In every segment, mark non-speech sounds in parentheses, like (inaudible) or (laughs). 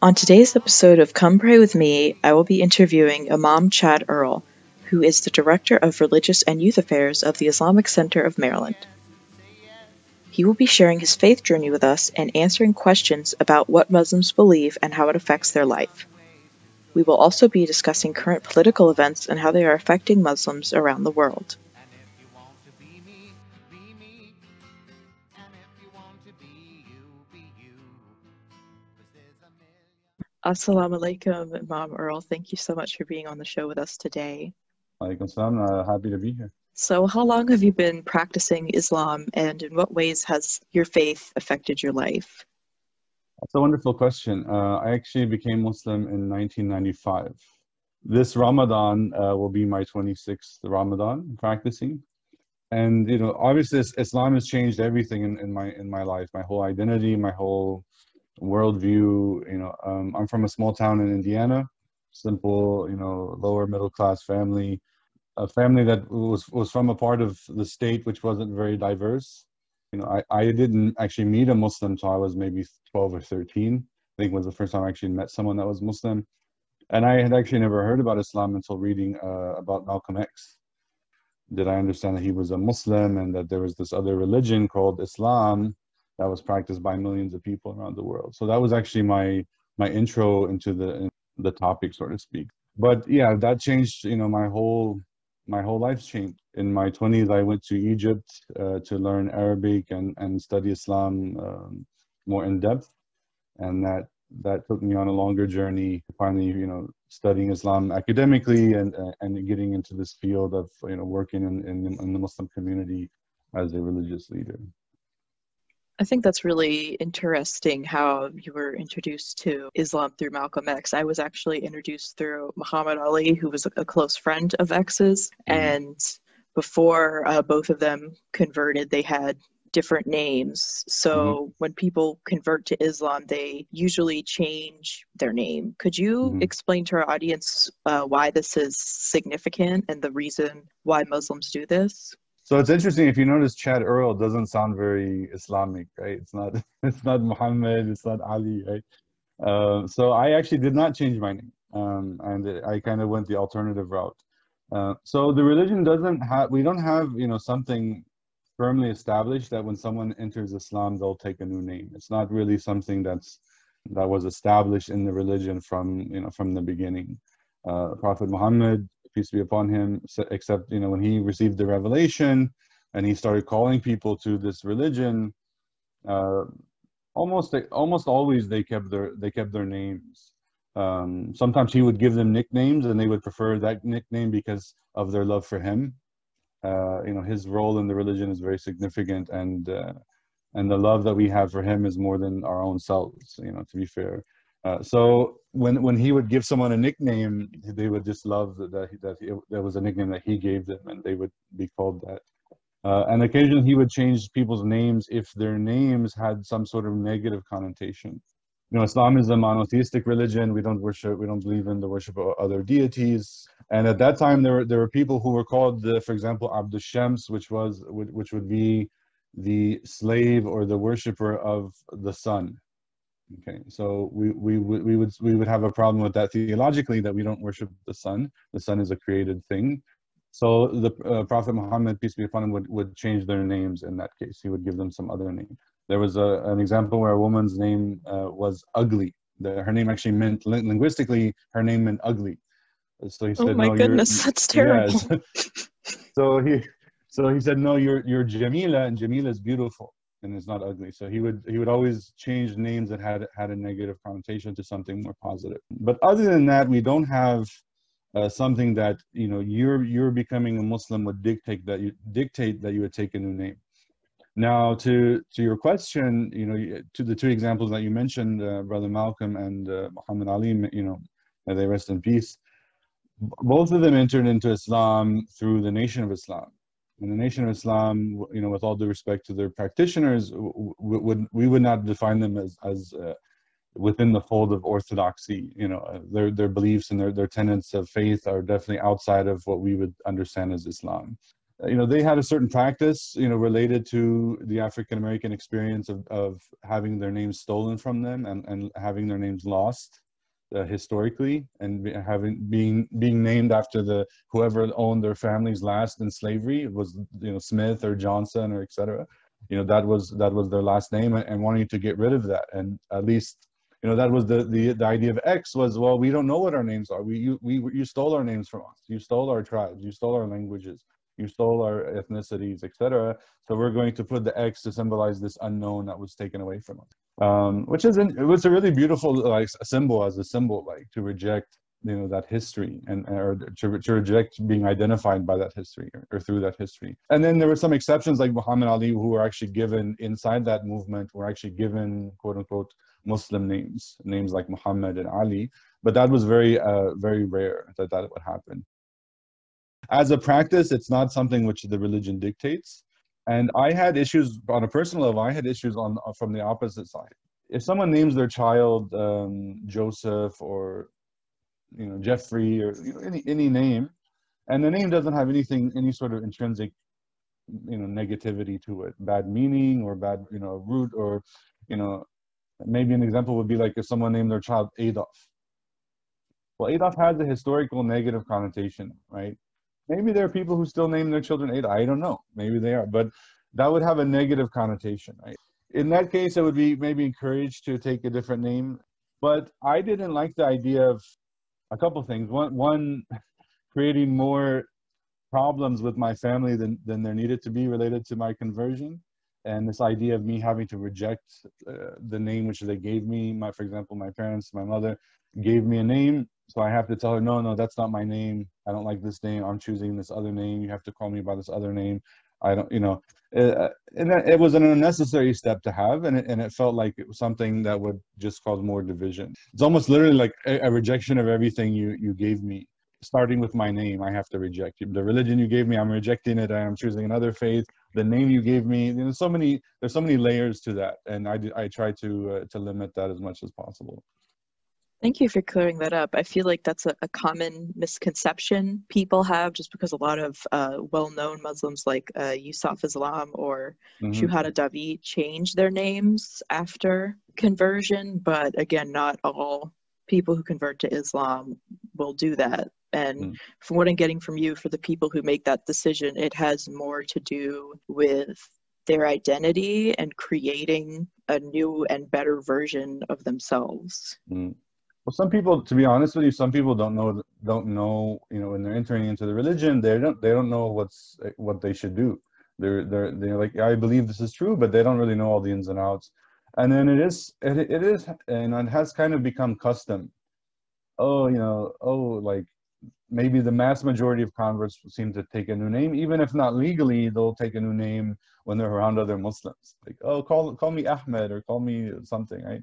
On today's episode of Come Pray With Me, I will be interviewing Imam Chad Earl, who is the Director of Religious and Youth Affairs of the Islamic Center of Maryland. He will be sharing his faith journey with us and answering questions about what Muslims believe and how it affects their life. We will also be discussing current political events and how they are affecting Muslims around the world. Assalamu alaikum, Imam Earl. Thank you so much for being on the show with us today. Alaikum salam. Uh, happy to be here. So, how long have you been practicing Islam, and in what ways has your faith affected your life? That's a wonderful question. Uh, I actually became Muslim in 1995. This Ramadan uh, will be my 26th Ramadan practicing. And, you know, obviously Islam has changed everything in, in my in my life, my whole identity, my whole worldview. You know, um, I'm from a small town in Indiana, simple, you know, lower middle class family, a family that was was from a part of the state which wasn't very diverse. You know, I, I didn't actually meet a Muslim until I was maybe 12 or 13. I think was the first time I actually met someone that was Muslim. And I had actually never heard about Islam until reading uh, about Malcolm X. Did I understand that he was a Muslim and that there was this other religion called Islam that was practiced by millions of people around the world. So that was actually my my intro into the the topic, so to speak. But yeah, that changed. You know, my whole my whole life's changed. In my 20s, I went to Egypt uh, to learn Arabic and and study Islam um, more in depth, and that that took me on a longer journey. To finally, you know, studying Islam academically and and getting into this field of you know working in in, in the Muslim community as a religious leader. I think that's really interesting how you were introduced to Islam through Malcolm X. I was actually introduced through Muhammad Ali, who was a close friend of X's. Mm-hmm. And before uh, both of them converted, they had different names. So mm-hmm. when people convert to Islam, they usually change their name. Could you mm-hmm. explain to our audience uh, why this is significant and the reason why Muslims do this? So it's interesting if you notice Chad Earl doesn't sound very Islamic, right? It's not (laughs) it's not Muhammad, it's not Ali, right? Uh, so I actually did not change my name, um, and I kind of went the alternative route. Uh, so the religion doesn't have we don't have you know something firmly established that when someone enters Islam they'll take a new name. It's not really something that's that was established in the religion from you know from the beginning. Uh, Prophet Muhammad peace be upon him, except you know when he received the revelation and he started calling people to this religion. Uh, almost almost always they kept their they kept their names. Um, sometimes he would give them nicknames, and they would prefer that nickname because of their love for him. Uh, you know, his role in the religion is very significant, and uh, and the love that we have for him is more than our own selves. You know, to be fair. Uh, so when when he would give someone a nickname, they would just love that that, that was a nickname that he gave them, and they would be called that. Uh, and occasionally he would change people's names if their names had some sort of negative connotation. You know, Islam is a monotheistic religion. We don't worship, we don't believe in the worship of other deities. And at that time, there were there were people who were called, the, for example, Abdul Shams, which was which would be the slave or the worshipper of the sun Okay, so we, we, we, would, we would have a problem with that theologically that we don't worship the sun. The sun is a created thing. So the uh, Prophet Muhammad, peace be upon him, would, would change their names in that case. He would give them some other name. There was a, an example where a woman's name uh, was ugly. The, her name actually meant, linguistically, her name meant ugly. So he oh said, Oh my no, goodness, that's (laughs) terrible. (laughs) so he, so he said, no, you're, you're Jamila, and Jamila is beautiful and it's not ugly. So he would he would always change names that had had a negative connotation to something more positive. But other than that, we don't have uh, something that you know you're you're becoming a Muslim would dictate that you dictate that you would take a new name. Now to to your question, you know, to the two examples that you mentioned, uh, Brother Malcolm and uh, Muhammad Ali, you know, they rest in peace. Both of them entered into Islam through the Nation of Islam in the Nation of Islam, you know, with all due respect to their practitioners, we would we would not define them as as uh, within the fold of orthodoxy. You know, uh, their their beliefs and their their tenets of faith are definitely outside of what we would understand as Islam. you know they had a certain practice you know related to the african american experience of, of having their names stolen from them and, and having their names lost uh, historically and having being being named after the whoever owned their families last in slavery was you know smith or johnson or etc you know that was that was their last name and, and wanting to get rid of that. And at least you know that was the, the the idea of x was well we don't know what our names are. We you we you stole our names from us. You stole our tribes. You stole our languages. You stole our ethnicities etc so we're going to put the x to symbolize this unknown that was taken away from us um, which is an, it was a really beautiful like symbol as a symbol like to reject you know that history and or to, to reject being identified by that history or, or, through that history. And then there were some exceptions like muhammad ali who were actually given inside that movement were actually given quote unquote muslim names names like muhammad and ali. But that was very uh, very rare that that would happen. As a practice it's not something which the religion dictates and i had issues on a personal level i had issues on from the opposite side if someone names their child um, joseph or you know Jeffrey or you know, any any name, and the name doesn't have anything any sort of intrinsic you know negativity to it, bad meaning or bad you know root or you know maybe an example would be like if someone named their child Adolf. Well, Adolf has a historical negative connotation, right? Maybe there are people who still name their children Adolf. I don't know. Maybe they are, but that would have a negative connotation, right? In that case, I would be maybe encouraged to take a different name. But I didn't like the idea of a couple things. One, one, (laughs) creating more problems with my family than than there needed to be related to my conversion, and this idea of me having to reject uh, the name which they gave me. My, for example, my parents, my mother gave me a name, so I have to tell her, no, no, that's not my name. I don't like this name. I'm choosing this other name. You have to call me by this other name. I don't, you know, uh, and it was an unnecessary step to have, and it, and it felt like it was something that would just cause more division. It's almost literally like a, a rejection of everything you you gave me. Starting with my name, I have to reject the religion you gave me. I'm rejecting it. I am choosing another faith. The name you gave me. You know, so many. There's so many layers to that, and I I try to uh, to limit that as much as possible. Thank you for clearing that up. I feel like that's a, a common misconception people have just because a lot of uh, well known Muslims like uh, Yusuf Islam or mm-hmm. Shuhada Davitt change their names after conversion. But again, not all people who convert to Islam will do that. And mm. from what I'm getting from you, for the people who make that decision, it has more to do with their identity and creating a new and better version of themselves. Mm. Well, some people, to be honest with you, some people don't know don't know. You know, when they're entering into the religion, they don't they don't know what's what they should do. They're they're they're like, I believe this is true, but they don't really know all the ins and outs. And then it is it, it is and it has kind of become custom. Oh, you know, oh, like maybe the mass majority of converts seem to take a new name, even if not legally, they'll take a new name when they're around other Muslims. Like, oh, call call me Ahmed or call me something, right?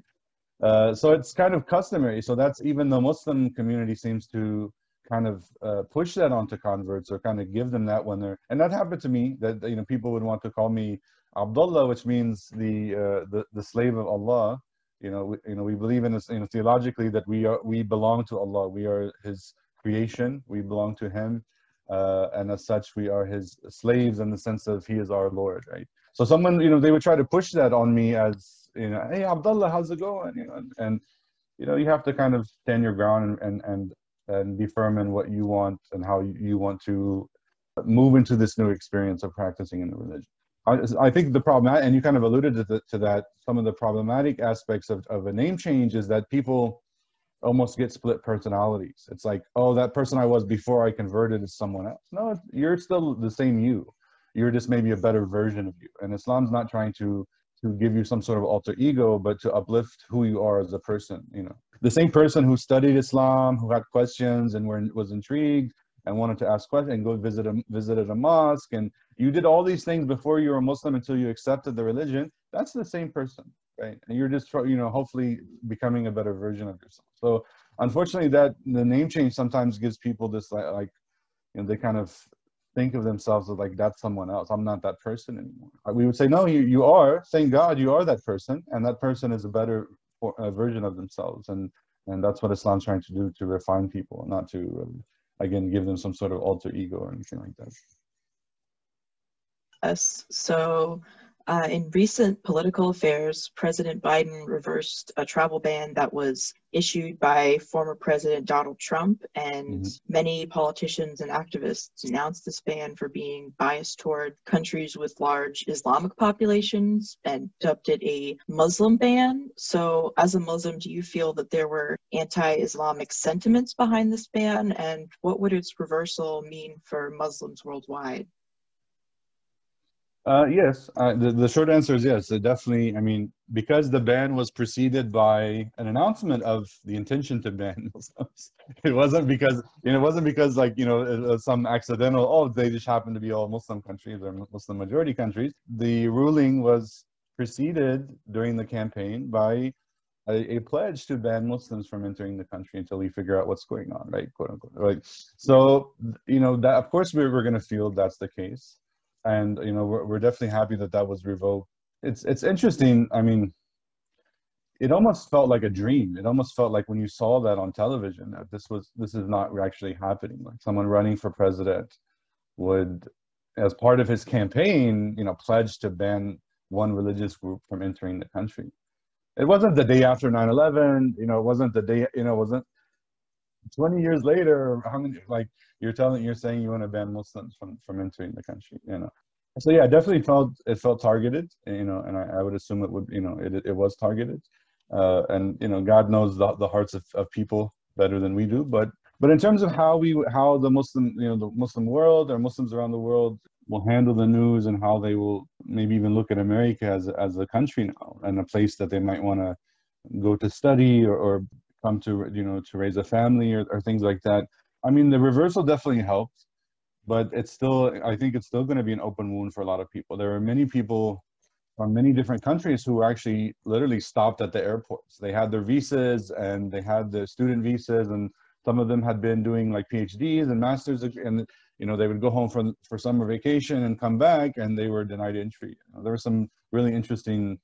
Uh, so it's kind of customary. So that's even the Muslim community seems to kind of uh, push that onto converts or kind of give them that when they're and that happened to me that you know people would want to call me Abdullah, which means the uh, the the slave of Allah. You know, we, you know, we believe in this, you know, theologically that we are we belong to Allah. We are His creation. We belong to Him, uh, and as such, we are His slaves in the sense of He is our Lord, right? So someone, you know, they would try to push that on me as you know, hey Abdullah, how's it going? You know, and, and you know, you have to kind of stand your ground and, and and be firm in what you want and how you want to move into this new experience of practicing in the religion. I, I think the problem, and you kind of alluded to, the, to that, some of the problematic aspects of, of a name change is that people almost get split personalities. It's like, oh, that person I was before I converted is someone else. No, you're still the same you. You're just maybe a better version of you. And Islam's not trying to to give you some sort of alter ego, but to uplift who you are as a person. You know, the same person who studied Islam, who had questions and were, was intrigued and wanted to ask questions and go visit a visited a mosque, and you did all these things before you were a Muslim until you accepted the religion. That's the same person, right? And you're just you know hopefully becoming a better version of yourself. So unfortunately, that the name change sometimes gives people this like, like you know they kind of think of themselves as like that's someone else. I'm not that person anymore. Uh, we would say, no, you, you are. Thank God you are that person, and that person is a better uh, version of themselves. And and that's what Islam's trying to do to refine people, not to um, again give them some sort of alter ego or anything like that. Yes. So uh, in recent political affairs, President Biden reversed a travel ban that was issued by former President Donald Trump, and mm-hmm. many politicians and activists announced this ban for being biased toward countries with large Islamic populations and dubbed it a Muslim ban. So, as a Muslim, do you feel that there were anti Islamic sentiments behind this ban, and what would its reversal mean for Muslims worldwide? Uh, yes, uh, the, the short answer is yes. It definitely, I mean, because the ban was preceded by an announcement of the intention to ban (laughs) Muslims. It wasn't because, you know, it wasn't because like, you know, some accidental, oh, they just happen to be all Muslim countries or Muslim majority countries. The ruling was preceded during the campaign by a, a, pledge to ban Muslims from entering the country until we figure out what's going on, right? Quote unquote. Right. So, you know, that of course we're, we're going to feel that's the case and you know we're, we're definitely happy that that was revoked. It's it's interesting i mean it almost felt like a dream. It almost felt like when you saw that on television that this was this is not actually happening. Like someone running for president would as part of his campaign you know pledge to ban one religious group from entering the country. It wasn't the day after 9-11 you know it wasn't the day you know it wasn't 20 years later, how many, like you're telling, you're saying you want to ban Muslims from, from entering the country, you know? So yeah, definitely felt, it felt targeted, you know, and I, I would assume it would, you know, it, it was targeted. Uh, and, you know, God knows the, the hearts of, of people better than we do. But, but in terms of how we, how the Muslim, you know, the Muslim world or Muslims around the world will handle the news and how they will maybe even look at America as, as a country now and a place that they might want to go to study or, or come to you know to raise a family or, or things like that. I mean the reversal definitely helped but it's still i think it's still going to be an open wound for a lot of people. There are many people from many different countries who actually literally stopped at the airports. They had their visas and they had the student visas and some of them had been doing like phds and masters and you know they would go home for for summer vacation and come back and they were denied entry. You know, there were some really interesting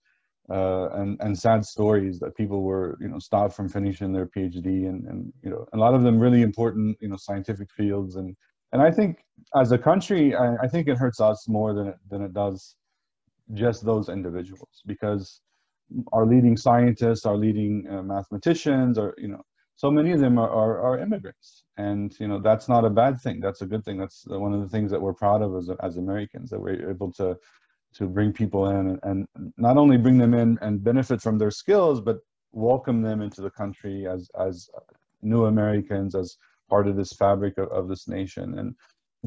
uh, and and sad stories that people were you know stopped from finishing their PhD and and you know a lot of them really important you know scientific fields. And and I think as a country I, I think it hurts us more than it than it does just those individuals because our leading scientists, our leading uh, mathematicians, are you know so many of them are, are, are immigrants. And you know that's not a bad thing. That's a good thing. That's one of the things that we're proud of as, as americans that we're able to to bring people in and, not only bring them in and benefit from their skills, but welcome them into the country as as new Americans, as part of this fabric of, of this nation. And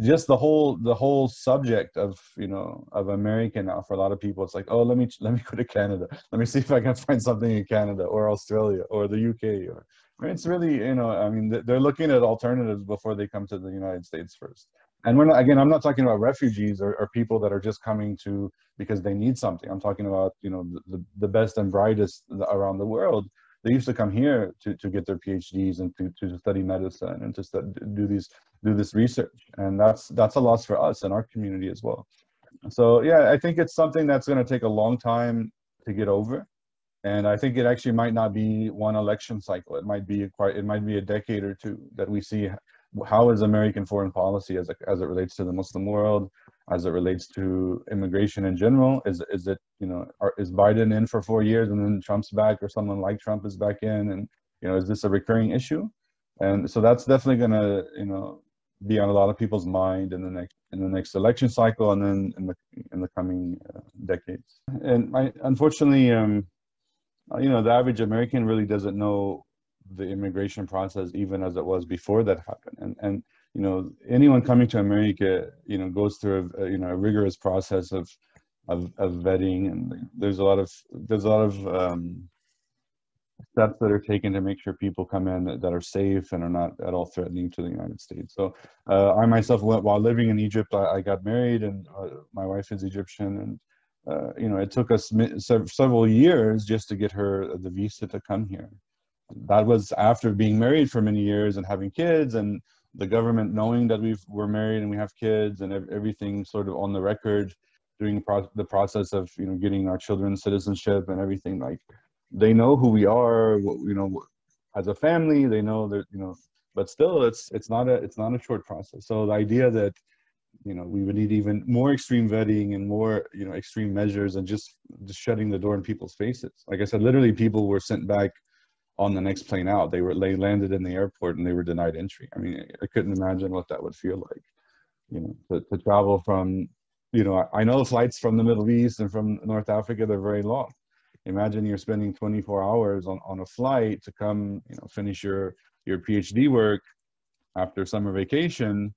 just the whole the whole subject of you know of America now for a lot of people, it's like, oh, let me let me go to Canada. Let me see if I can find something in Canada or Australia or the UK. Or it's really you know, I mean, they're looking at alternatives before they come to the United States first and we're not again i'm not talking about refugees or, or, people that are just coming to because they need something. I'm talking about you know the, the best and brightest around the world. They used to come here to, to get their phds and to, to study medicine and to study, do these do this research. And that's that's a loss for us and our community as well. So yeah i think it's something that's going to take a long time to get over. And i think it actually might not be one election cycle. It might be quite it might be a decade or two that we see how is American foreign policy as, as it relates to the Muslim world, as it relates to immigration in general? Is, is it, you know, are, is Biden in for four years and then Trump's back or someone like Trump is back in? And, you know, is this a recurring issue? And so that's definitely going to, you know, be on a lot of people's mind in the next in the next election cycle and then in the in the coming uh, decades. And I, unfortunately, um, you know, the average American really doesn't know the immigration process even as it was before that happened. And and you know anyone coming to america you know goes through a, you know a rigorous process of of, of vetting. And there's a lot of there's a lot of um, steps that are taken to make sure people come in that, that, are safe and are not at all threatening to the United States. So uh, I myself, while living in Egypt, I, I got married and uh, my wife is Egyptian. And uh, you know, it took us several years just to get her the visa to come here that was after being married for many years and having kids and the government knowing that we we're married and we have kids and everything sort of on the record during the process of you know getting our children citizenship and everything like they know who we are you know as a family they know that you know but still it's it's not a it's not a short process. So the idea that you know we would need even more extreme vetting and more you know extreme measures and just just shutting the door in people's faces. Like i said literally people were sent back on the next plane out they were they landed in the airport and they were denied entry. I mean i couldn't imagine what that would feel like you know to, to travel from you know i know flights from the middle east and from north africa they're very long. Imagine you're spending 24 hours on, on a flight to come you know finish your your phd work after summer vacation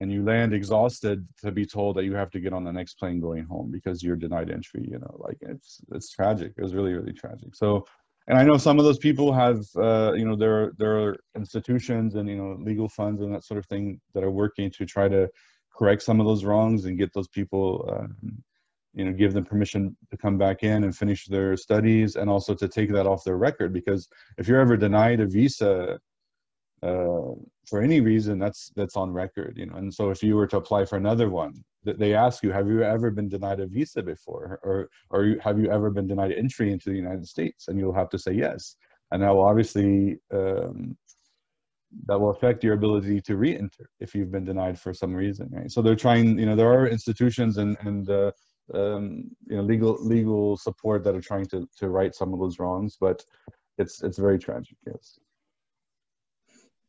and you land exhausted to be told that you have to get on the next plane going home because you're denied entry you know like it's it's tragic. It was really really tragic. So and i know some of those people have uh, you know there there are institutions and you know legal funds and that sort of thing that are working to try to correct some of those wrongs and get those people um, you know give them permission to come back in and finish their studies and also to take that off their record. Because if you're ever denied a visa uh, for any reason that's that's on record you know? And so if you were to apply for another one they ask you have you ever been denied a visa before? Or or have you ever been denied entry into the united states? And you'll have to say yes. And that will obviously um, that will affect your ability to re-enter if you've been denied for some reason right? So they're trying you know there are institutions and and uh, um, you know legal legal support that are trying to to right some of those wrongs but it's it's very tragic yes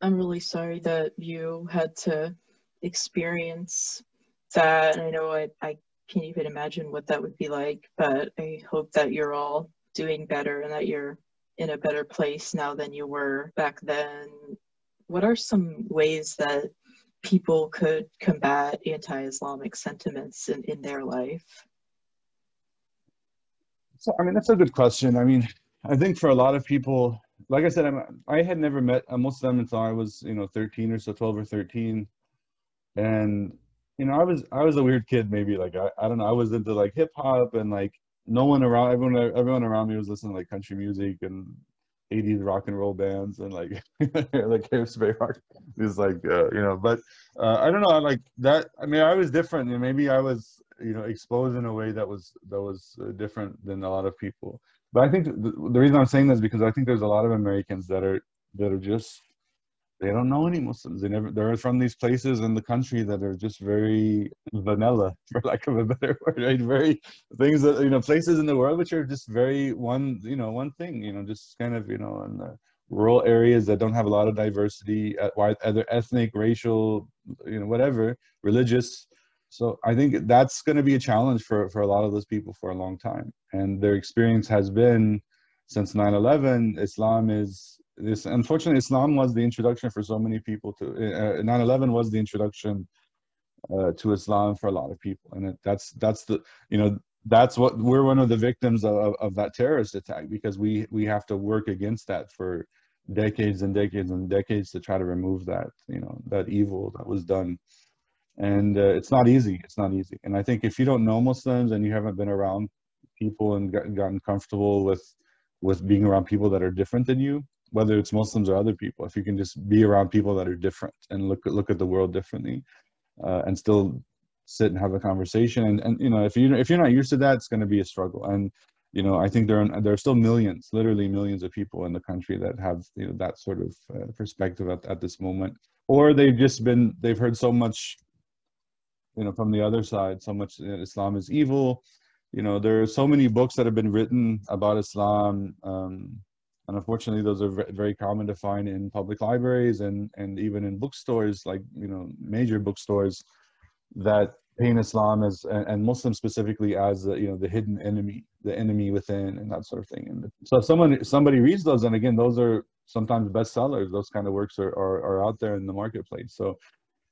I'm really sorry that you had to experience that. I know I, I can't even imagine what that would be like, but I hope that you're all doing better and that you're in a better place now than you were back then. What are some ways that people could combat anti Islamic sentiments in, in their life? So, I mean, that's a good question. I mean, I think for a lot of people, like I said, I'm, I had never met uh, most of them until I was, you know, 13 or so, 12 or 13. And, you know, I was, I was a weird kid, maybe like, I, I don't know. I was into like hip hop and like no one around, everyone, everyone around me was listening to like country music and 80s rock and roll bands and like, (laughs) like hairspray rock. It's like, uh, you know, but uh, I don't know. I Like that, I mean, I was different and maybe I was, you know, exposed in a way that was, that was uh, different than a lot of people but I think the, the reason I'm saying this is because I think there's a lot of Americans that are that are just they don't know any Muslims. They never they're from these places in the country that are just very vanilla, (laughs) for lack of a better word, right? Very things that you know, places in the world which are just very one, you know, one thing, you know, just kind of, you know, in the rural areas that don't have a lot of diversity, either ethnic, racial, you know, whatever, religious. So I think that's going to be a challenge for, for a lot of those people for a long time. And their experience has been since 9-11, Islam is this, unfortunately, Islam was the introduction for so many people to, uh, 9-11 was the introduction uh, to Islam for a lot of people. And it, that's, that's the, you know, that's what we're one of the victims of, of that terrorist attack because we, we have to work against that for decades and decades and decades to try to remove that, you know, that evil that was done and uh, it's not easy. It's not easy. And i think if you don't know muslims and you haven't been around people and gotten comfortable with with being around people that are different than you whether it's muslims or other people if you can just be around people that are different and look look at the world differently uh, and still sit and have a conversation. And, and you know if you if you're not used to that it's going to be a struggle. And you know i think there are there are still millions literally millions of people in the country that have you know that sort of uh, perspective at, at this moment. Or they've just been they've heard so much you know from the other side so much islam is evil. You know there are so many books that have been written about islam um, and unfortunately those are very common to find in public libraries and and even in bookstores like you know major bookstores that paint islam as and muslims specifically as the, you know the hidden enemy the enemy within and that sort of thing. And so if someone somebody reads those and again those are sometimes bestsellers. Those kind of works are, are, are out there in the marketplace. So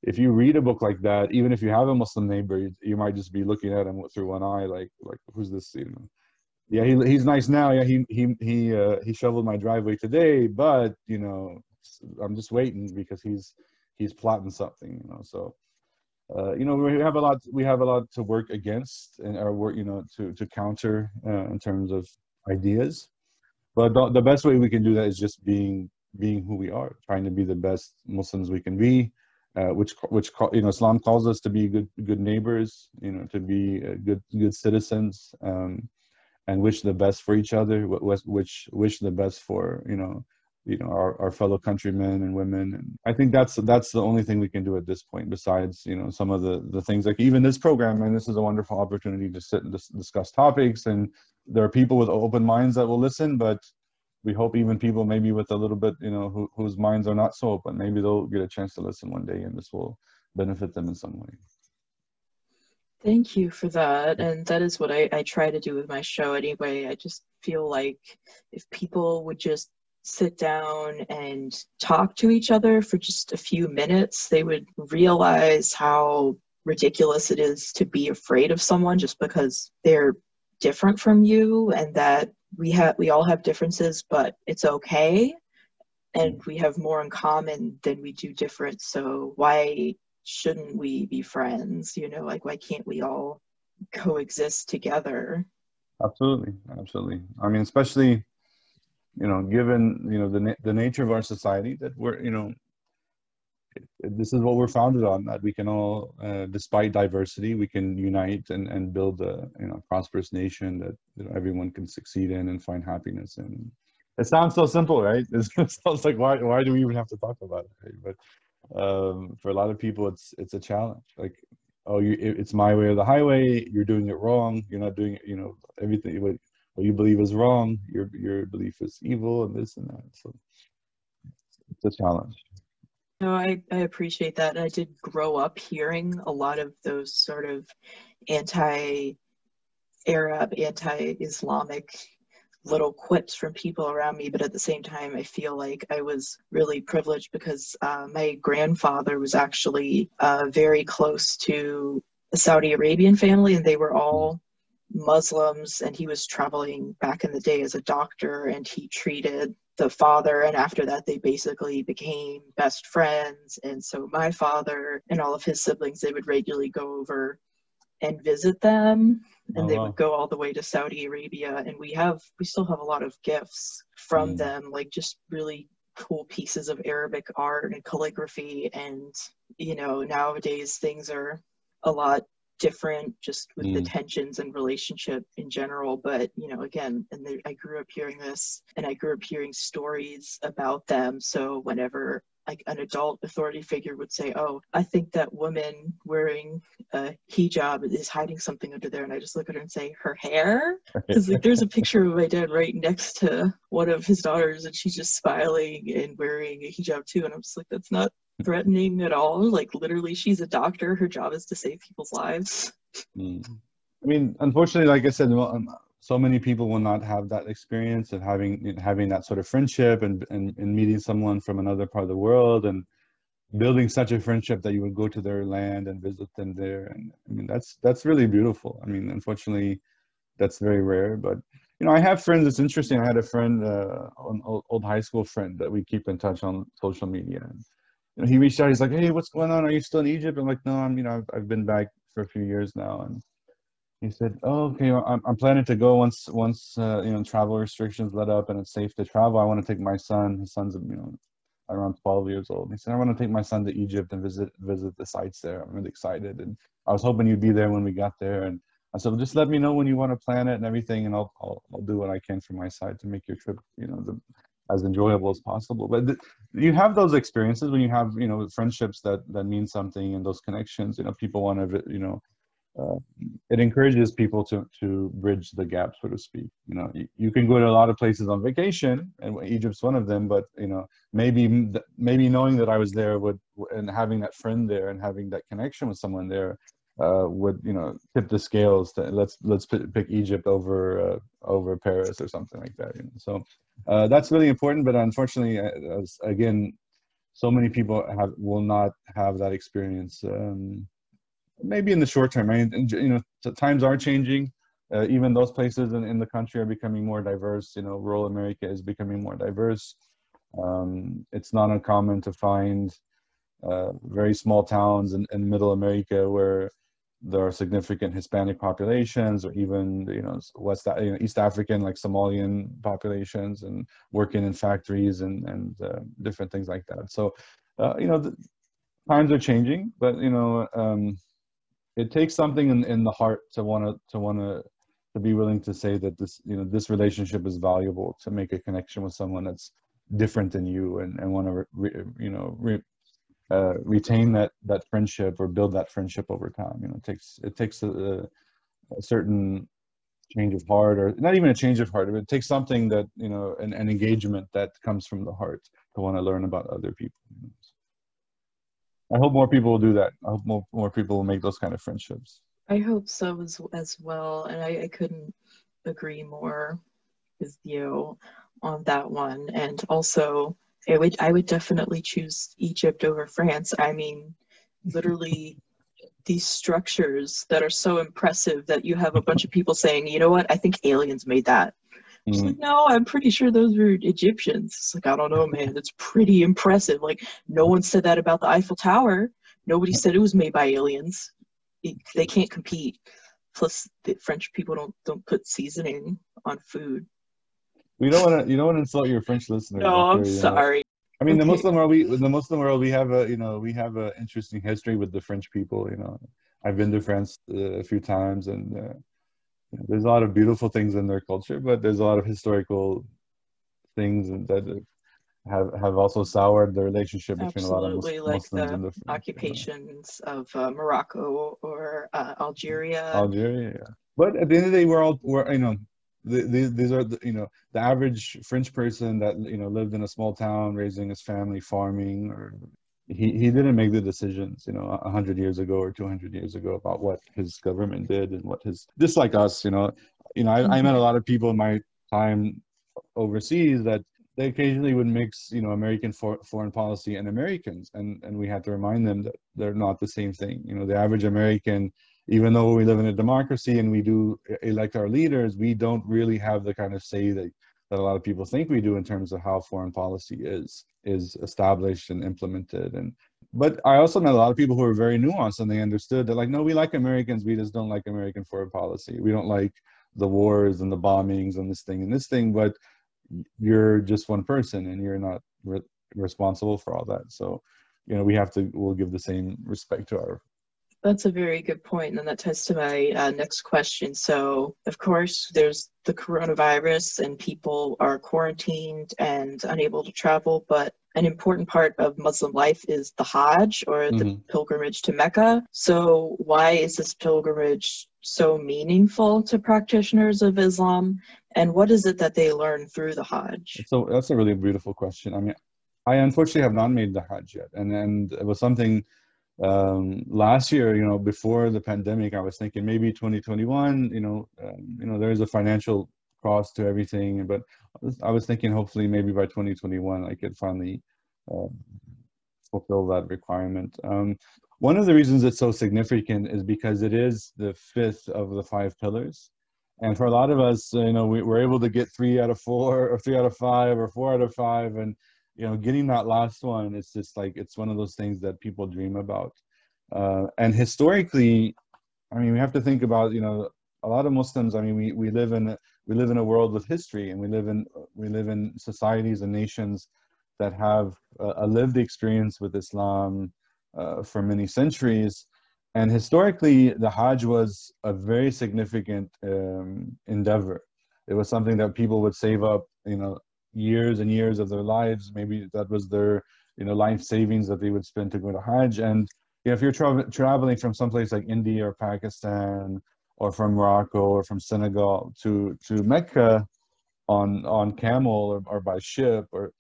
if you read a book like that, even if you have a Muslim neighbor, you, you might just be looking at him through one eye, like like who's this? You know, yeah, he, he's nice now. Yeah, he he he uh, he shoveled my driveway today, but you know, I'm just waiting because he's he's plotting something. You know, so. Uh, you know we have a lot we have a lot to work against and our work you know to to counter uh, in terms of ideas but the, the best way we can do that is just being being who we are trying to be the best muslims we can be uh, which which you know Islam calls us to be good good neighbors, you know, to be uh, good good citizens, um, and wish the best for each other. Which wish the best for you know you know our, our fellow countrymen and women and i think that's that's the only thing we can do at this point besides you know some of the the things like even this program and this is a wonderful opportunity to sit and dis- discuss topics and there are people with open minds that will listen but we hope even people maybe with a little bit you know who, whose minds are not so open maybe they'll get a chance to listen one day and this will benefit them in some way Thank you for that. And that is what I, I try to do with my show anyway. I just feel like if people would just sit down and talk to each other for just a few minutes, they would realize how ridiculous it is to be afraid of someone just because they're different from you and that we have we all have differences but it's okay and we have more in common than we do different so why shouldn't we be friends? You know, like why can't we all coexist together? Absolutely, absolutely. I mean, especially, you know, given you know the na- the nature of our society that we're you know. This is what we're founded on that we can all uh, despite diversity we can unite and, and build a you know prosperous nation that you know, everyone can succeed in and find happiness in. It sounds so simple right? (laughs) It sounds like why, why do we even have to talk about it right? but um, for a lot of people it's it's a challenge. Like oh you it's my way or the highway you're doing it wrong you're not doing it you know everything what, what you believe is wrong your your belief is evil and this and that. So it's a challenge no I, I appreciate that. I did grow up hearing a lot of those sort of anti arab anti-islamic little quips from people around me, but at the same time, I feel like I was really privileged because uh, my grandfather was actually uh, very close to a Saudi Arabian family, and they were all Muslims, and he was traveling back in the day as a doctor, and he treated the father and after that they basically became best friends. And so my father and all of his siblings they would regularly go over and visit them and oh, they would go all the way to Saudi Arabia. And we have we still have a lot of gifts from mm. them like just really cool pieces of Arabic art and calligraphy. And you know nowadays things are a lot different just with mm. the tensions and relationship in general but you know again and the, i grew up hearing this and i grew up hearing stories about them. So whenever like an adult authority figure would say, "Oh, I think that woman wearing a hijab is hiding something under there," and I just look at her and say, "Her hair," because like there's a (laughs) picture of my dad right next to one of his daughters, and she's just smiling and wearing a hijab too, and I'm just like, "That's not threatening at all." Like literally, she's a doctor. Her job is to save people's lives. Mm. I mean, unfortunately, like I said, um, so many people will not have that experience of having having that sort of friendship and, and, and meeting someone from another part of the world and building such a friendship that you would go to their land and visit them there and i mean that's that's really beautiful i mean unfortunately that's very rare but you know i have friends it's interesting i had a friend uh, an old, old high school friend that we keep in touch on social media and you know, he reached out he's like hey what's going on are you still in egypt i'm like no i'm you know i've, I've been back for a few years now and he said, "Oh, okay. I'm, I'm planning to go once once uh, you know travel restrictions let up and it's safe to travel. I want to take my son. His son's you know around 12 years old. He said, I want to take my son to Egypt and visit visit the sites there. I'm really excited, and I was hoping you'd be there when we got there. And I said, well, just let me know when you want to plan it and everything, and I'll I'll, I'll do what I can from my side to make your trip you know the, as enjoyable as possible. But th- you have those experiences when you have you know friendships that that mean something and those connections. You know, people want to you know uh, it encourages people to to bridge the gap, so to speak. You know, you, you, can go to a lot of places on vacation, and Egypt's one of them. But you know, maybe maybe knowing that I was there would and having that friend there and having that connection with someone there uh, would you know tip the scales. To, let's let's pick Egypt over uh, over Paris or something like that. You know? So uh, that's really important. But unfortunately, uh, as, again, so many people have will not have that experience. Um, maybe in the short term. I mean, you know, times are changing. Uh, even those places in, in the country are becoming more diverse. You know, rural America is becoming more diverse. Um, it's not uncommon to find uh, very small towns in, in middle America where there are significant Hispanic populations, or even you know West you know, East African like Somalian populations, and working in factories and and uh, different things like that. So, uh, you know, the times are changing, but you know, um, it takes something in, in the heart to want to to want to to be willing to say that this you know this relationship is valuable to make a connection with someone that's different than you and, and want to you know re, uh, retain that that friendship or build that friendship over time. You know it takes it takes a, a certain change of heart or not even a change of heart but it takes something that you know an, an engagement that comes from the heart to want to learn about other people. I hope more people will do that. I hope more, more people will make those kind of friendships. I hope so as, as well and I, I couldn't agree more with you on that one. And also I would I would definitely choose Egypt over France. I mean, literally these structures that are so impressive that you have a bunch of people saying, you know what, I think aliens made that. Mm-hmm. Like, no, I'm pretty sure those were Egyptians. It's like, I don't know, man. It's pretty impressive. Like, no one said that about the Eiffel Tower. Nobody said it was made by aliens. It, they can't compete. Plus, the French people don't don't put seasoning on food. We don't want to. You don't want to insult your French listeners. No, I'm sorry. I mean, the Muslim world, we the Muslim world, we have a you know we have an interesting history with the French people. You know, I've been to France uh, a few times, and uh, you know, there's a lot of beautiful things in their culture, but there's a lot of historical things that have have also soured the relationship between Absolutely, a lot of Muslims like the, the occupations you know. of uh, Morocco or uh, Algeria. Algeria, yeah. But at the end of the day, we're all we're you know these, these are the, you know the average French person that you know lived in a small town, raising his family, farming, or he, he didn't make the decisions you know a hundred years ago or two hundred years ago about what his government did and what his just like us you know. You know I, I met a lot of people in my time overseas that they occasionally would mix you know American for, foreign policy and Americans and and we had to remind them that they're not the same thing. You know the average American even though we live in a democracy and we do elect our leaders, we don't really have the kind of say that, that a lot of people think we do in terms of how foreign policy is is established and implemented. And but I also met a lot of people who are very nuanced and they understood that like, no, we like Americans, we just don't like American foreign policy. We don't like the wars and the bombings and this thing and this thing, but you're just one person and you're not re- responsible for all that. So, you know, we have to, we'll give the same respect to our that's a very good point, and that ties to my uh, next question. So, of course, there's the coronavirus, and people are quarantined and unable to travel. But an important part of Muslim life is the Hajj, or the mm-hmm. pilgrimage to Mecca. So, why is this pilgrimage so meaningful to practitioners of Islam, and what is it that they learn through the Hajj? So, that's a really beautiful question. I mean, I unfortunately have not made the Hajj yet, and and it was something um, last year, you know, before the pandemic, I was thinking maybe 2021, you know, um, you know, there's a financial cost to everything, but I was thinking hopefully maybe by 2021 I could finally uh, fulfill that requirement. Um, one of the reasons it's so significant is because it is the fifth of the five pillars. And for a lot of us, you know, we, we're able to get three out of four or three out of five or four out of five. And you know getting that last one it's just like it's one of those things that people dream about. Uh, and historically i mean we have to think about you know a lot of muslims i mean we, we live in we live in a world with history and we live in we live in societies and nations that have a, a lived experience with islam uh, for many centuries. And historically the hajj was a very significant um, endeavor. It was something that people would save up you know years and years of their lives. Maybe that was their you know life savings that they would spend to go to Hajj. And you know, if you're tra- traveling from someplace like India or Pakistan or from Morocco or from Senegal to to Mecca on on camel or, or by ship or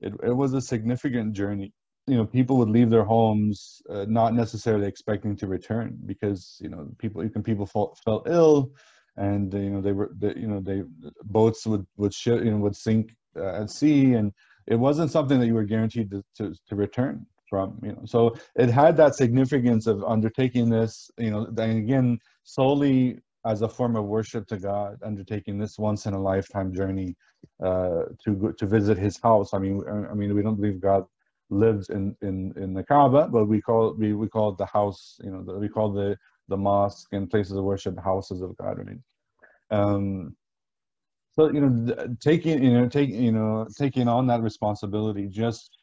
it, it was a significant journey you know people would leave their homes uh, not necessarily expecting to return because you know people even people felt, felt ill and you know they were they, you know they boats would would sh- you know would sink uh, at sea, and it wasn't something that you were guaranteed to, to, to return from. You know, so it had that significance of undertaking this. You know, and again, solely as a form of worship to God, undertaking this once in a lifetime journey uh, to to visit His house. I mean, I mean, we don't believe God lives in in in the Kaaba, but we call we we call it the house. You know, the, we call the the mosque and places of worship houses of God. Mean, um, so you know taking you know taking you know taking on that responsibility just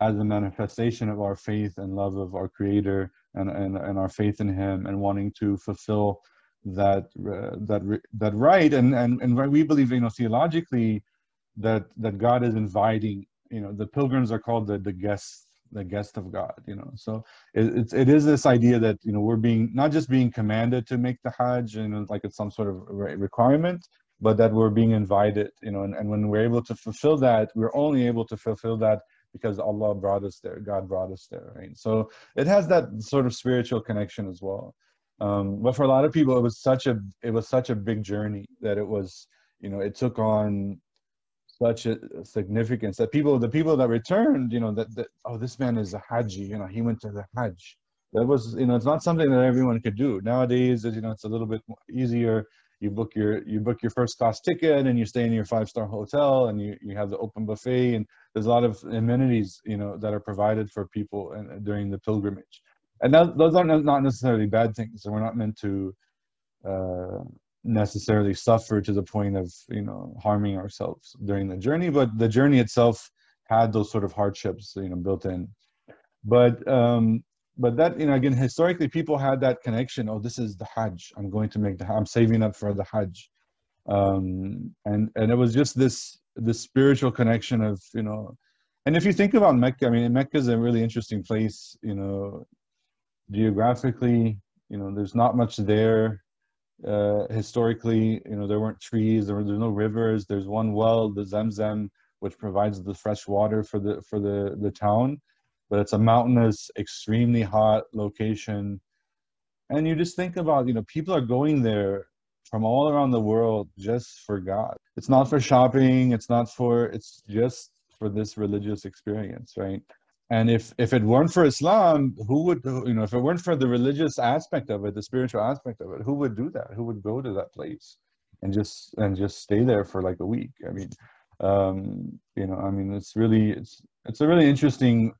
as a manifestation of our faith and love of our creator and and, and our faith in him and wanting to fulfill that uh, that that right and and and we believe you know theologically that that god is inviting you know the pilgrims are called the the guests the guest of God, you know. So it, it's it is this idea that you know we're being not just being commanded to make the Hajj, you know, like it's some sort of requirement, but that we're being invited, you know. And, and when we're able to fulfill that, we're only able to fulfill that because Allah brought us there, God brought us there, right? So it has that sort of spiritual connection as well. Um, but for a lot of people, it was such a it was such a big journey that it was, you know, it took on such a significance that people, the people that returned, you know, that, that oh, this man is a Haji, you know, he went to the Hajj. That was, you know, it's not something that everyone could do nowadays. You know, it's a little bit easier. You book your you book your first class ticket and you stay in your five star hotel and you, you have the open buffet and there's a lot of amenities you know that are provided for people and, during the pilgrimage. And that, those are not necessarily bad things. So we're not meant to uh, necessarily suffer to the point of you know harming ourselves during the journey but the journey itself had those sort of hardships you know built in but um but that you know again historically people had that connection oh this is the hajj i'm going to make the i'm saving up for the hajj um and and it was just this this spiritual connection of you know and if you think about mecca i mean mecca is a really interesting place you know geographically you know there's not much there uh, historically, you know, there weren't trees, there were, there's no rivers. There's one well, the Zamzam, which provides the fresh water for the for the the town, but it's a mountainous, extremely hot location. And you just think about, you know, people are going there from all around the world just for God. It's not for shopping. It's not for. It's just for this religious experience, right? and if if it weren't for islam who would you know if it weren't for the religious aspect of it the spiritual aspect of it who would do that who would go to that place and just and just stay there for like a week i mean um you know i mean it's really it's it's a really interesting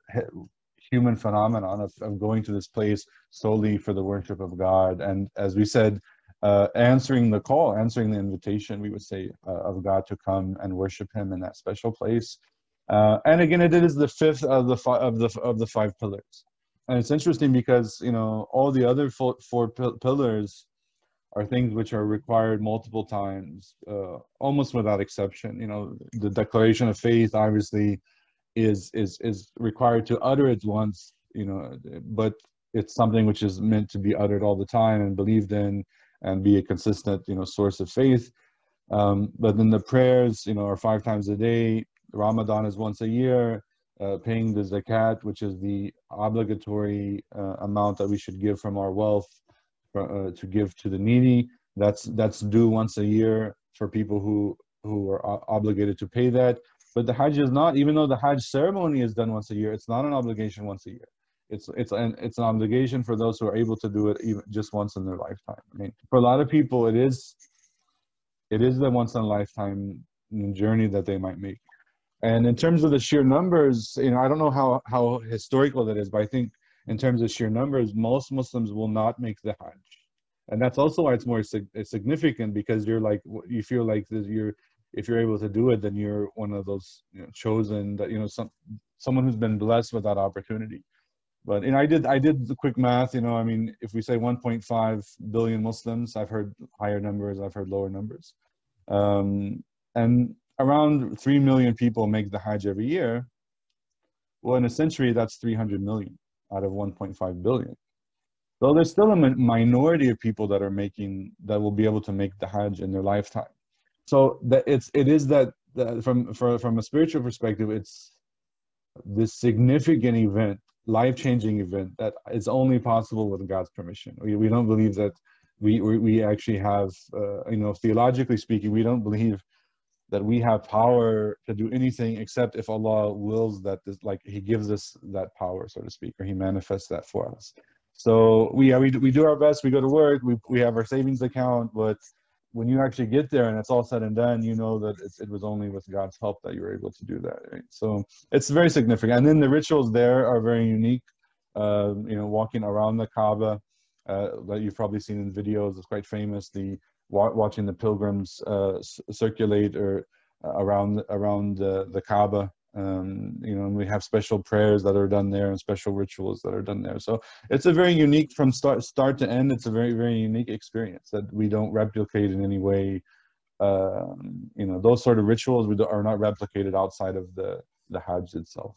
human phenomenon of, of going to this place solely for the worship of god and as we said uh, answering the call answering the invitation we would say uh, of god to come and worship him in that special place uh, and again, it is the fifth of the fi- of the of the five pillars. And it's interesting because you know all the other four, four pillars are things which are required multiple times, uh, almost without exception. You know, the declaration of faith obviously is is is required to utter it once. You know, but it's something which is meant to be uttered all the time and believed in and be a consistent you know source of faith. Um, but then the prayers, you know, are five times a day Ramadan is once a year. Uh, paying the zakat, which is the obligatory uh, amount that we should give from our wealth uh, to give to the needy. That's that's due once a year for people who who are obligated to pay that. But the Hajj is not, even though the Hajj ceremony is done once a year, it's not an obligation once a year. It's it's an it's an obligation for those who are able to do it even just once in their lifetime. I mean, for a lot of people, it is it is the once in a lifetime journey that they might make. And in terms of the sheer numbers, you know, I don't know how, how historical that is, but I think in terms of sheer numbers, most Muslims will not make the Hajj. And that's also why it's more sig- significant because you're like, you feel like you're, if you're able to do it, then you're one of those you know, chosen that, you know, some, someone who's been blessed with that opportunity. But, know, I did, I did the quick math, you know, I mean, if we say 1.5 billion Muslims, I've heard higher numbers, I've heard lower numbers. Um, and around 3 million people make the Hajj every year. Well, in a century, that's 300 million out of 1.5 billion. So there's still a minority of people that are making, that will be able to make the Hajj in their lifetime. So that it's, it is that, that from, for, from a spiritual perspective, it's this significant event, life-changing event that is only possible with God's permission. We, we don't believe that we, we, we actually have, uh, you know, theologically speaking, we don't believe that we have power to do anything except if Allah wills that this, like He gives us that power, so to speak, or He manifests that for us. So we we we do our best. We go to work. We we have our savings account, but when you actually get there and it's all said and done, you know that it was only with God's help that you were able to do that. Right? So it's very significant. And then the rituals there are very unique. Uh, you know, walking around the Kaaba uh, that you've probably seen in videos is quite famous. The watching the pilgrims uh, circulate or uh, around around the Kaaba. Um, you know, and we have special prayers that are done there and special rituals that are done there. So it's a very unique from start start to end. It's a very very unique experience that we don't replicate in any way. Um, you know, those sort of rituals we are not replicated outside of the the Hajj itself.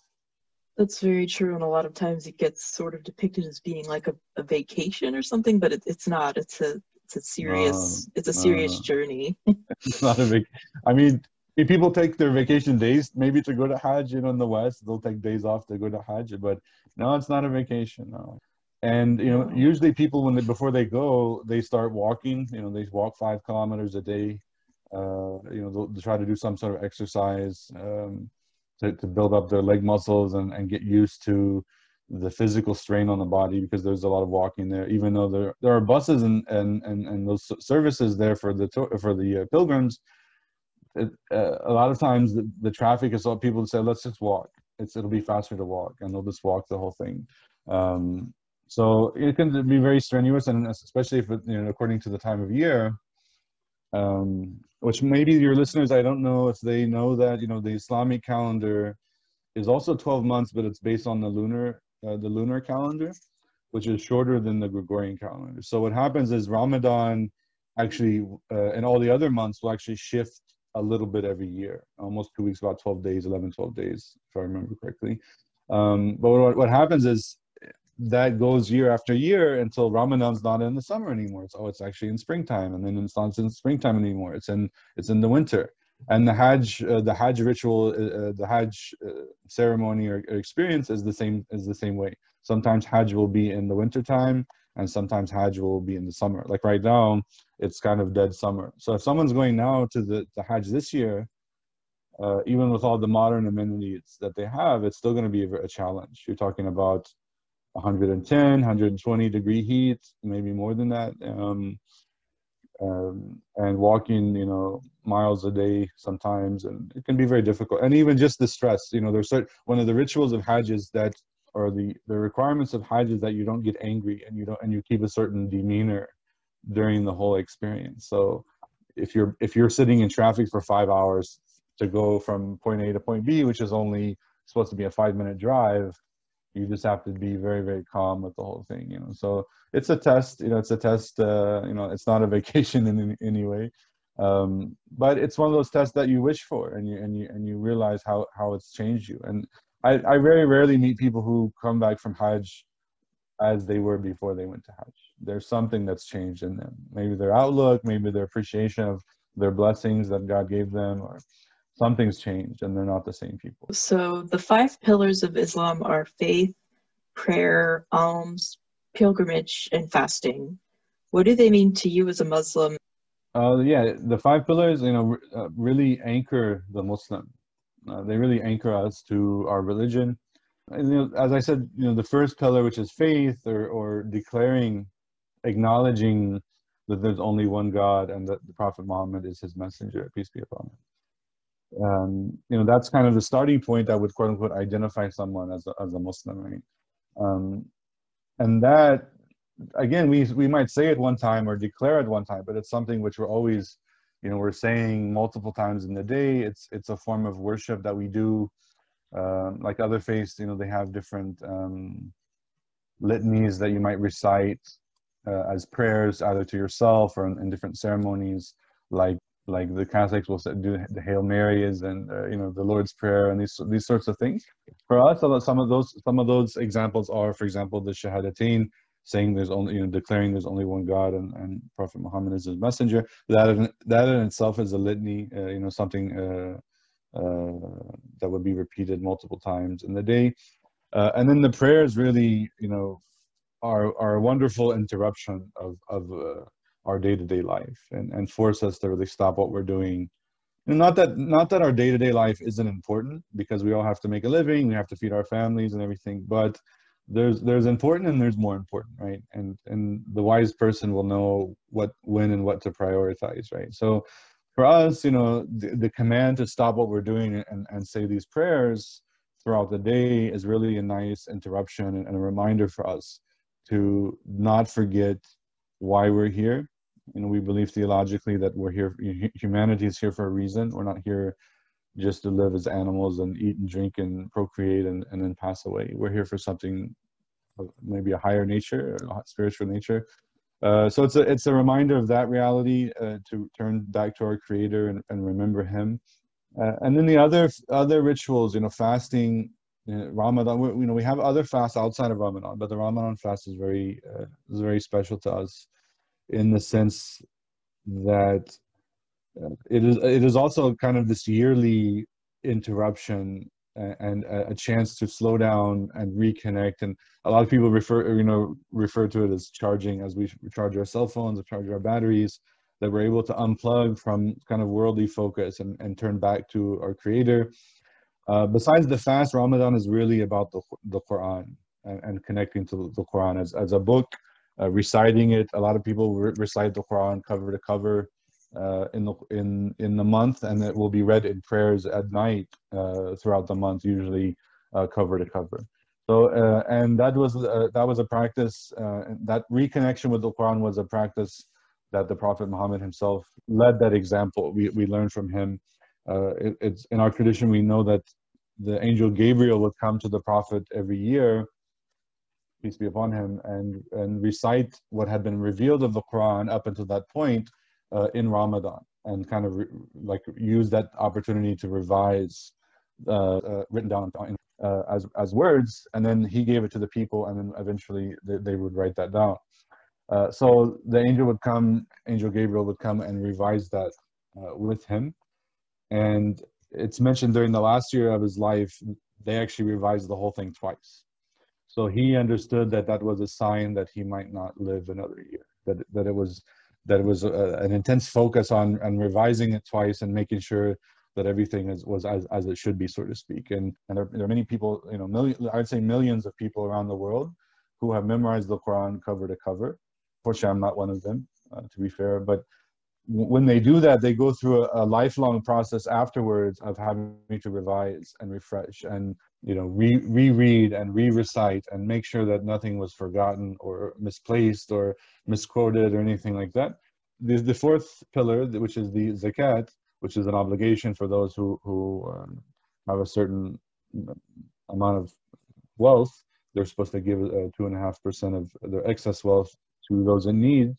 That's very true, and a lot of times it gets sort of depicted as being like a, a vacation or something, but it, it's not. It's a it's a serious no, it's a serious no. journey. (laughs) it's not a big. I mean, if people take their vacation days maybe to go to Hajj, you know, in the West, they'll take days off to go to Hajj, but no, it's not a vacation. No. And you know, usually people when they before they go, they start walking. You know, they walk five kilometers a day. Uh, you know, they'll, they'll, try to do some sort of exercise. Um, to, to build up their leg muscles and, and get used to the physical strain on the body because there's a lot of walking there even though there there are buses and and and, and those services there for the for the uh, pilgrims it, uh, a lot of times the, the traffic is all people say let's just walk it's it'll be faster to walk and they'll just walk the whole thing um, so it can be very strenuous and especially if it, you know according to the time of year um, which maybe your listeners, I don't know if they know that, you know, the Islamic calendar is also 12 months, but it's based on the lunar, uh, the lunar calendar, which is shorter than the Gregorian calendar. So what happens is Ramadan actually, uh, and all the other months will actually shift a little bit every year, almost two weeks, about 12 days, 11, 12 days, if I remember correctly. Um, but what, what happens is that goes year after year until Ramadan's not in the summer anymore. It's oh, it's actually in springtime, and then it's not in springtime anymore. It's in it's in the winter. And the Hajj, uh, the Hajj ritual, uh, uh the Hajj uh, ceremony or, or, experience is the same is the same way. Sometimes Hajj will be in the winter time, and sometimes Hajj will be in the summer. Like right now, it's kind of dead summer. So if someone's going now to the, the Hajj this year, uh, even with all the modern amenities that they have, it's still going to be a, a challenge. You're talking about 110, 120 degree heat, maybe more than that. Um, um, and walking, you know, miles a day sometimes, and it can be very difficult. And even just the stress, you know, there's certain, one of the rituals of Hajj is that, or the, the requirements of Hajj is that you don't get angry and you don't, and you keep a certain demeanor during the whole experience. So if you're, if you're sitting in traffic for five hours to go from point A to point B, which is only supposed to be a five minute drive, you just have to be very very calm with the whole thing you know. So it's a test you know it's a test uh, you know it's not a (laughs) vacation in any, way. Um, but it's one of those tests that you wish for and you and you and you realize how how it's changed you. And i i very rarely meet people who come back from hajj as they were before they went to hajj there's something that's changed in them maybe their outlook maybe their appreciation of their blessings that god gave them or something's changed and they're not the same people. So the five pillars of Islam are faith, prayer, alms, pilgrimage, and fasting. What do they mean to you as a Muslim? Uh, yeah, the five pillars, you know, uh, really anchor the Muslim. Uh, they really anchor us to our religion. And, you know, as I said, you know, the first pillar, which is faith, or or declaring, acknowledging that there's only one God and that the Prophet Muhammad is His messenger, peace be upon him um, you know that's kind of the starting point that would quote unquote identify someone as a, as a Muslim, right? Um, and that again, we we might say it one time or declare it one time, but it's something which we're always, you know, we're saying multiple times in the day. It's it's a form of worship that we do. Um, like other faiths, you know, they have different um, litanies that you might recite uh, as prayers, either to yourself or in, in different ceremonies, like like the Catholics will do the Hail Marys and uh, you know the Lord's Prayer and these these sorts of things. For us, some of those some of those examples are, for example, the Shahadatain, saying there's only you know declaring there's only one God and, and Prophet Muhammad is his messenger. That in, that in itself is a litany, uh, you know, something uh, uh, that would be repeated multiple times in the day. Uh, and then the prayers really, you know, are are a wonderful interruption of of uh, our day-to-day life and, and force us to really stop what we're doing and not that not that our day-to-day life isn't important because we all have to make a living we have to feed our families and everything but there's there's important and there's more important right? And and the wise person will know what when and what to prioritize right? So for us you know the, the command to stop what we're doing and, and say these prayers throughout the day is really a nice interruption and, and a reminder for us to not forget why we're here. You know we believe theologically that we're here humanity is here for a reason. We're not here just to live as animals and eat and drink and procreate and, and then pass away we're here for something maybe a higher nature a spiritual nature uh, so it's a it's a reminder of that reality uh, to turn back to our creator and, and remember him Uh, and then the other other rituals, you know, fasting, know, Ramadan. We, you know, we have other fasts outside of Ramadan, but the Ramadan fast is very uh, is very special to us, in the sense that uh, it is it is also kind of this yearly interruption and a chance to slow down and reconnect. And a lot of people refer, you know, refer to it as charging, as we charge our cell phones or charge our batteries, that we're able to unplug from kind of worldly focus and, and turn back to our Creator. Uh, besides the fast, Ramadan is really about the, the Quran and, and connecting to the Quran as, as a book, uh, reciting it. A lot of people re- recite the Quran cover to cover uh, in the in in the month, and it will be read in prayers at night uh, throughout the month, usually uh, cover to cover. So, uh, and that was uh, that was a practice. That reconnection with the Quran was a practice that the Prophet Muhammad himself led that example. We we learned from him. It, it's in our tradition. We know that the angel Gabriel would come to the Prophet every year peace be upon him, and, and recite what had been revealed of the Quran up until that point, uh, in Ramadan and kind of re- like use that opportunity to revise uh, uh, written down uh, as as words, and then he gave it to the people, and then eventually they, they would write that down. Uh, so the angel would come, angel Gabriel would come and revise that uh, with him, and it's mentioned during the last year of his life they actually revised the whole thing twice. So he understood that that was a sign that he might not live another year. That that it was that it was a, an intense focus on on revising it twice and making sure that everything is, was as, as it should be, so to speak. And, and there, there are many people, you know, million, I'd say millions of people around the world who have memorized the Quran cover to cover. Fortunately, I'm not one of them, uh, to be fair. But when they do that, they go through a, a, lifelong process afterwards of having to revise and refresh and you know re- reread and re-recite and make sure that nothing was forgotten or misplaced or misquoted or anything like that. The, the fourth pillar, which is the zakat, which is an obligation for those who who um, have a certain amount of wealth, they're supposed to give uh, two and a half percent of their excess wealth to those in need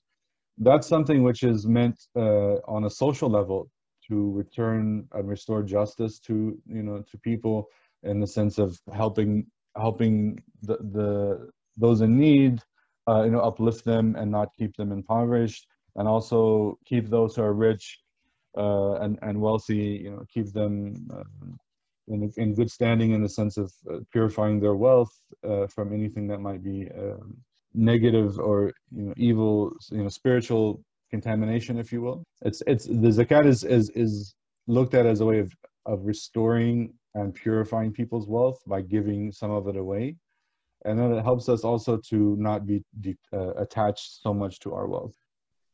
that's something which is meant uh, on a social level to return and restore justice to you know to people in the sense of helping helping the, the those in need uh, you know uplift them and not keep them impoverished and also keep those who are rich uh, and and wealthy you know keep them uh, in, in good standing in the sense of uh, purifying their wealth uh, from anything that might be um, negative or you know evil you know spiritual contamination if you will. It's it's the zakat is is is looked at as a way of of restoring and purifying people's wealth by giving some of it away and then it helps us also to not be de- uh, attached so much to our wealth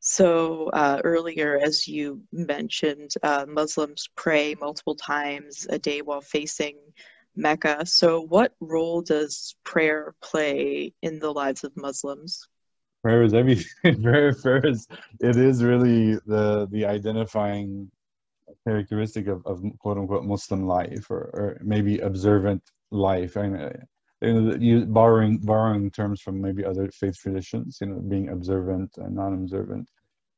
so uh, earlier as you mentioned uh, muslims pray multiple times a day while facing Mecca. So, what role does prayer play in the lives of Muslims? Prayer is everything. (laughs) prayer, prayer is it is really the the identifying characteristic of, of quote unquote Muslim life or, or maybe observant life. I mean, you borrowing borrowing terms from maybe other faith traditions, you know, being observant and non-observant.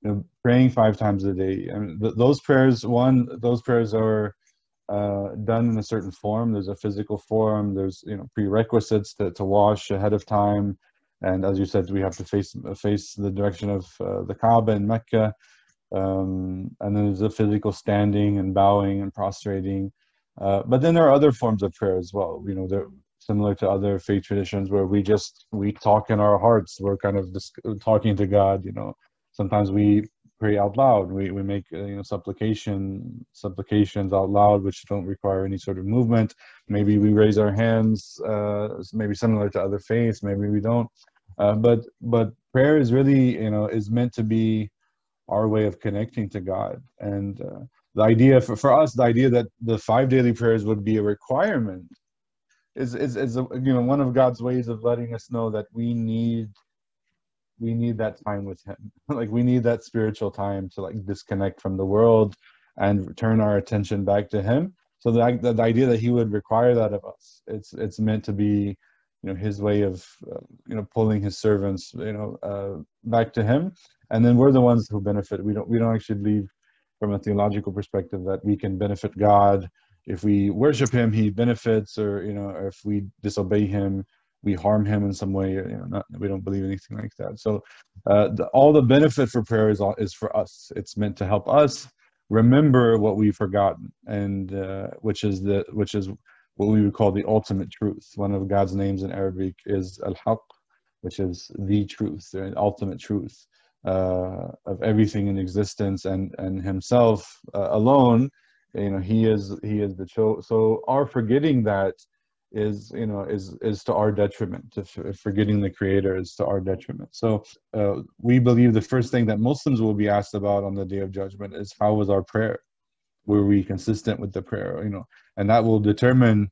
You know, praying five times a day. I mean, th- those prayers. One, those prayers are uh, done in a certain form. There's a physical form. There's you know prerequisites to, to wash ahead of time, and as you said, we have to face face the direction of uh, the Kaaba in Mecca. Um, and then there's a physical standing and bowing and prostrating. Uh, but then there are other forms of prayer as well. You know, they're similar to other faith traditions where we just we talk in our hearts. We're kind of just talking to God. You know, sometimes we pray out loud. We, we make uh, you know supplication supplications out loud, which don't require any sort of movement. Maybe we raise our hands, uh, maybe similar to other faiths. Maybe we don't. Uh, but but prayer is really you know is meant to be our way of connecting to God. And uh, the idea for, for us, the idea that the five daily prayers would be a requirement is is, is a, you know one of God's ways of letting us know that we need we need that time with him. (laughs) Like we need that spiritual time to like disconnect from the world and turn our attention back to him. So the, the, the idea that he would require that of us it's it's meant to be you know his way of uh, you know pulling his servants you know uh, back to him and then we're the ones who benefit we don't we don't actually believe from a theological perspective that we can benefit God if we worship Him, He benefits, or you know, if we disobey Him, we harm Him in some way. You know, not, we don't believe anything like that. So, uh, the, all the benefit for prayer is is for us. It's meant to help us remember what we've forgotten, and uh, which is the which is what we would call the ultimate truth. One of God's names in Arabic is Al-Haq, which is the truth, the ultimate truth uh, of everything in existence, and and Himself uh, alone. You know, He is He is the cho- so our forgetting that is you know is is to our detriment If forgetting the creator is to our detriment so uh, we believe the first thing that muslims will be asked about on the day of judgment is how was our prayer were we consistent with the prayer you know and that will determine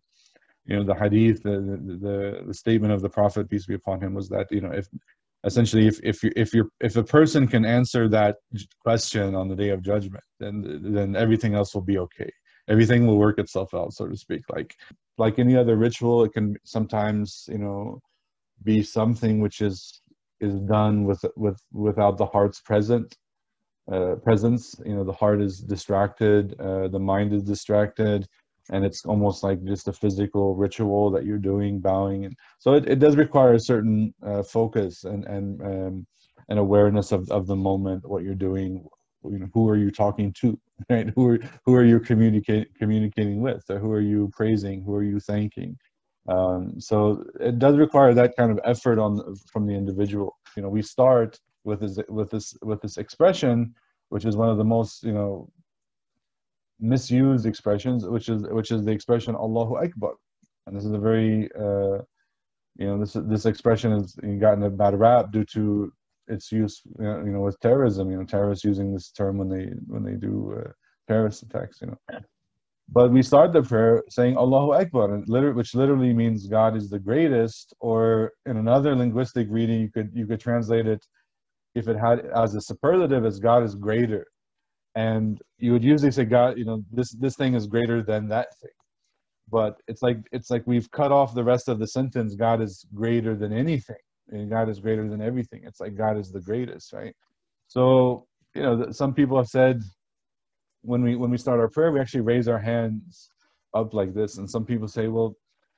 you know the hadith the the, the statement of the prophet peace be upon him was that you know if essentially if if you if you if a person can answer that question on the day of judgment then then everything else will be okay. Everything will work itself out so to speak. Like like any other ritual it can sometimes you know be something which is is done with with without the heart's present uh, presence. You know the heart is distracted uh, the mind is distracted and it's almost like just a physical ritual that you're doing bowing and so it, it does require a certain uh, focus and and um, and awareness of, of the moment what you're doing you know who are you talking to (laughs) right? Who are who are you communicating communicating with? Who are you praising? Who are you thanking? Um, so it does require that kind of effort on from the individual. You know we start with this with this with this expression which is one of the most you know misused expressions which is which is the expression allahu akbar. And this is a very uh, you know this this expression has gotten a bad rap due to its use you know with terrorism you know terrorists using this term when they when they do uh, terrorist attacks you know. But we start the prayer saying allahu akbar and which literally means god is the greatest or in another linguistic reading you could you could translate it if it had as a superlative as god is greater and you would usually say god you know this this thing is greater than that thing but it's like it's like we've cut off the rest of the sentence god is greater than anything and God is greater than everything. It's like God is the greatest, right? So, you know, some people have said when we when we start our prayer, we actually raise our hands up like this, and some people say, well,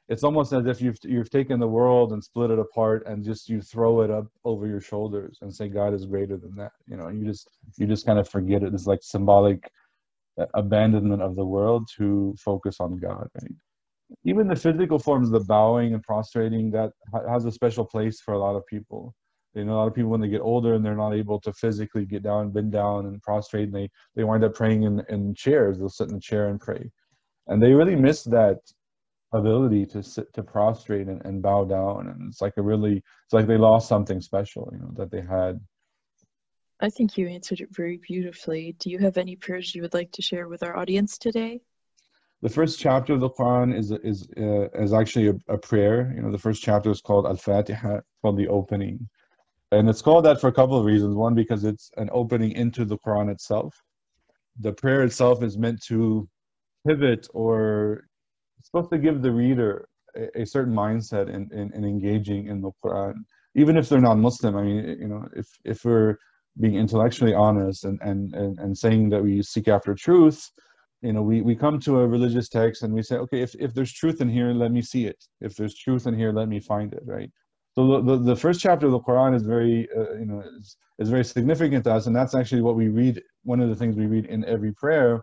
it's almost as if you've you've taken the world and split it apart and just you throw it up over your shoulders and say God is greater than that. You know, you just you just kind of forget it. It's like symbolic uh, abandonment of the world to focus on God, right? even the physical forms, the bowing and prostrating, that has a special place for a lot of people. You know, a lot of people when they get older and they're not able to physically get down, bend down, and prostrate, and they they wind up praying in in chairs. They'll sit in a chair and pray, and they really miss that ability to sit to prostrate and, and bow down. And it's like a really, it's like they lost something special, you know, that they had. I think you answered it very beautifully. Do you have any prayers you would like to share with our audience today? the first chapter of the Quran is is uh, is actually a, a, prayer. You know, the first chapter is called Al-Fatiha, called the opening, and it's called that for a couple of reasons. One, because it's an opening into the Quran itself. The prayer itself is meant to pivot or supposed to give the reader a, a certain mindset in, in, in engaging in the Quran, even if they're non-Muslim. I mean, you know, if if we're being intellectually honest and, and, and, and saying that we seek after truth, you know we, we come to a religious text and we say okay if, if there's truth in here let me see it. If there's truth in here let me find it right? So the, the, the first chapter of the quran is very uh, you know is, is very significant to us and that's actually what we read one of the things we read in every prayer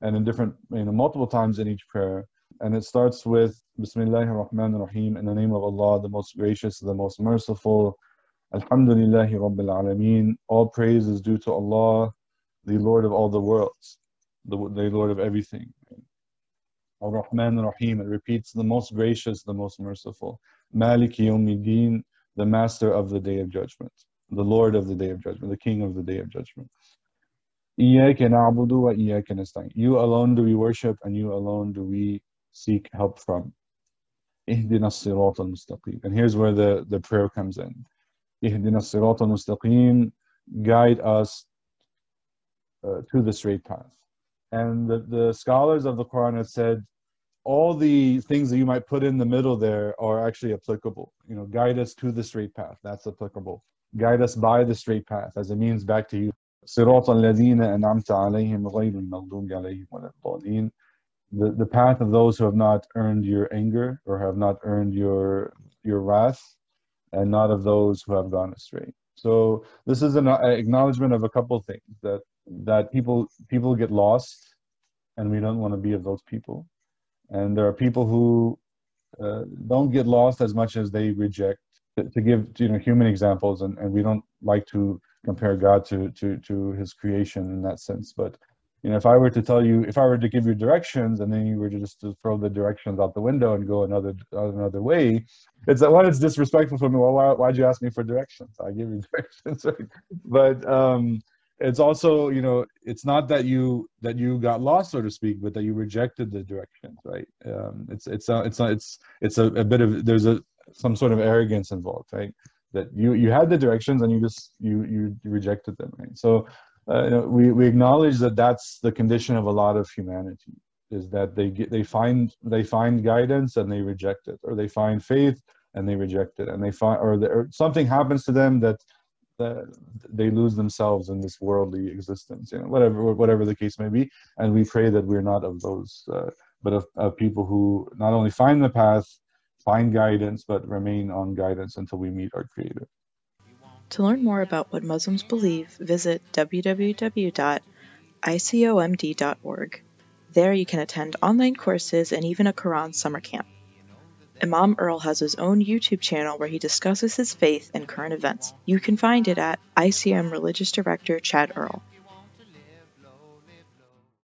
and in different you know multiple times in each prayer and it starts with Bismillah ar-Rahman ar-Rahim in the name of Allah, the most gracious, the most merciful. Alhamdulillahi Rabbil Alameen. All praise is due to Allah, the Lord of all the worlds, the, the Lord of everything. Ar-Rahman ar-Rahim. It repeats the most gracious, the most merciful. Malik Yawmiddin, the master of the day of judgment, the Lord of the day of judgment, the King of the day of judgment. You alone do we worship and you alone do we seek help from. اهدنا الصراط المستقيم. And here's where the, the prayer comes in. اهدنا الصراط المستقيم. Guide us uh, to the straight path and the, the scholars of the Quran have said all the things that you might put in the middle there are actually applicable. You know, guide us to the straight path. That's applicable. Guide us by the straight path as it means back to you. صراط الذين أنعمت عليهم غير المغضوب عليهم ولا الضالين the, the path of those who have not earned your anger or have not earned your your wrath and not of those who have gone astray. So this is an acknowledgement of a couple things that that people people get lost and we don't want to be of those people. And there are people who uh, don't get lost as much as they reject. To, to give you know human examples and, and we don't like to compare god to to to his creation in that sense but you know if i were to tell you if i were to give you directions and then you were just to throw the directions out the window and go another another way it's that one it's disrespectful for me? Well why, why'd you ask me for directions? I give you (laughs) directions right? but um it's also you know it's not that you that you got lost so to speak but that you rejected the directions right? Um it's it's a, it's a, it's it's a, a bit of there's a some sort of arrogance involved right? That you you had the directions and you just you you rejected them right? So uh, you know, we we acknowledge that that's the condition of a lot of humanity is that they get they find they find guidance and they reject it or they find faith and they reject it and they find or, the, or something happens to them that that they lose themselves in this worldly existence you know whatever whatever the case may be. And we pray that we're not of those uh, but of, of people who not only find the path find guidance but remain on guidance until we meet our creator to learn more about what Muslims believe, visit www.icomd.org. There you can attend online courses and even a Quran summer camp. Imam Earl has his own YouTube channel where he discusses his faith and current events. You can find it at ICM Religious Director Chad Earl.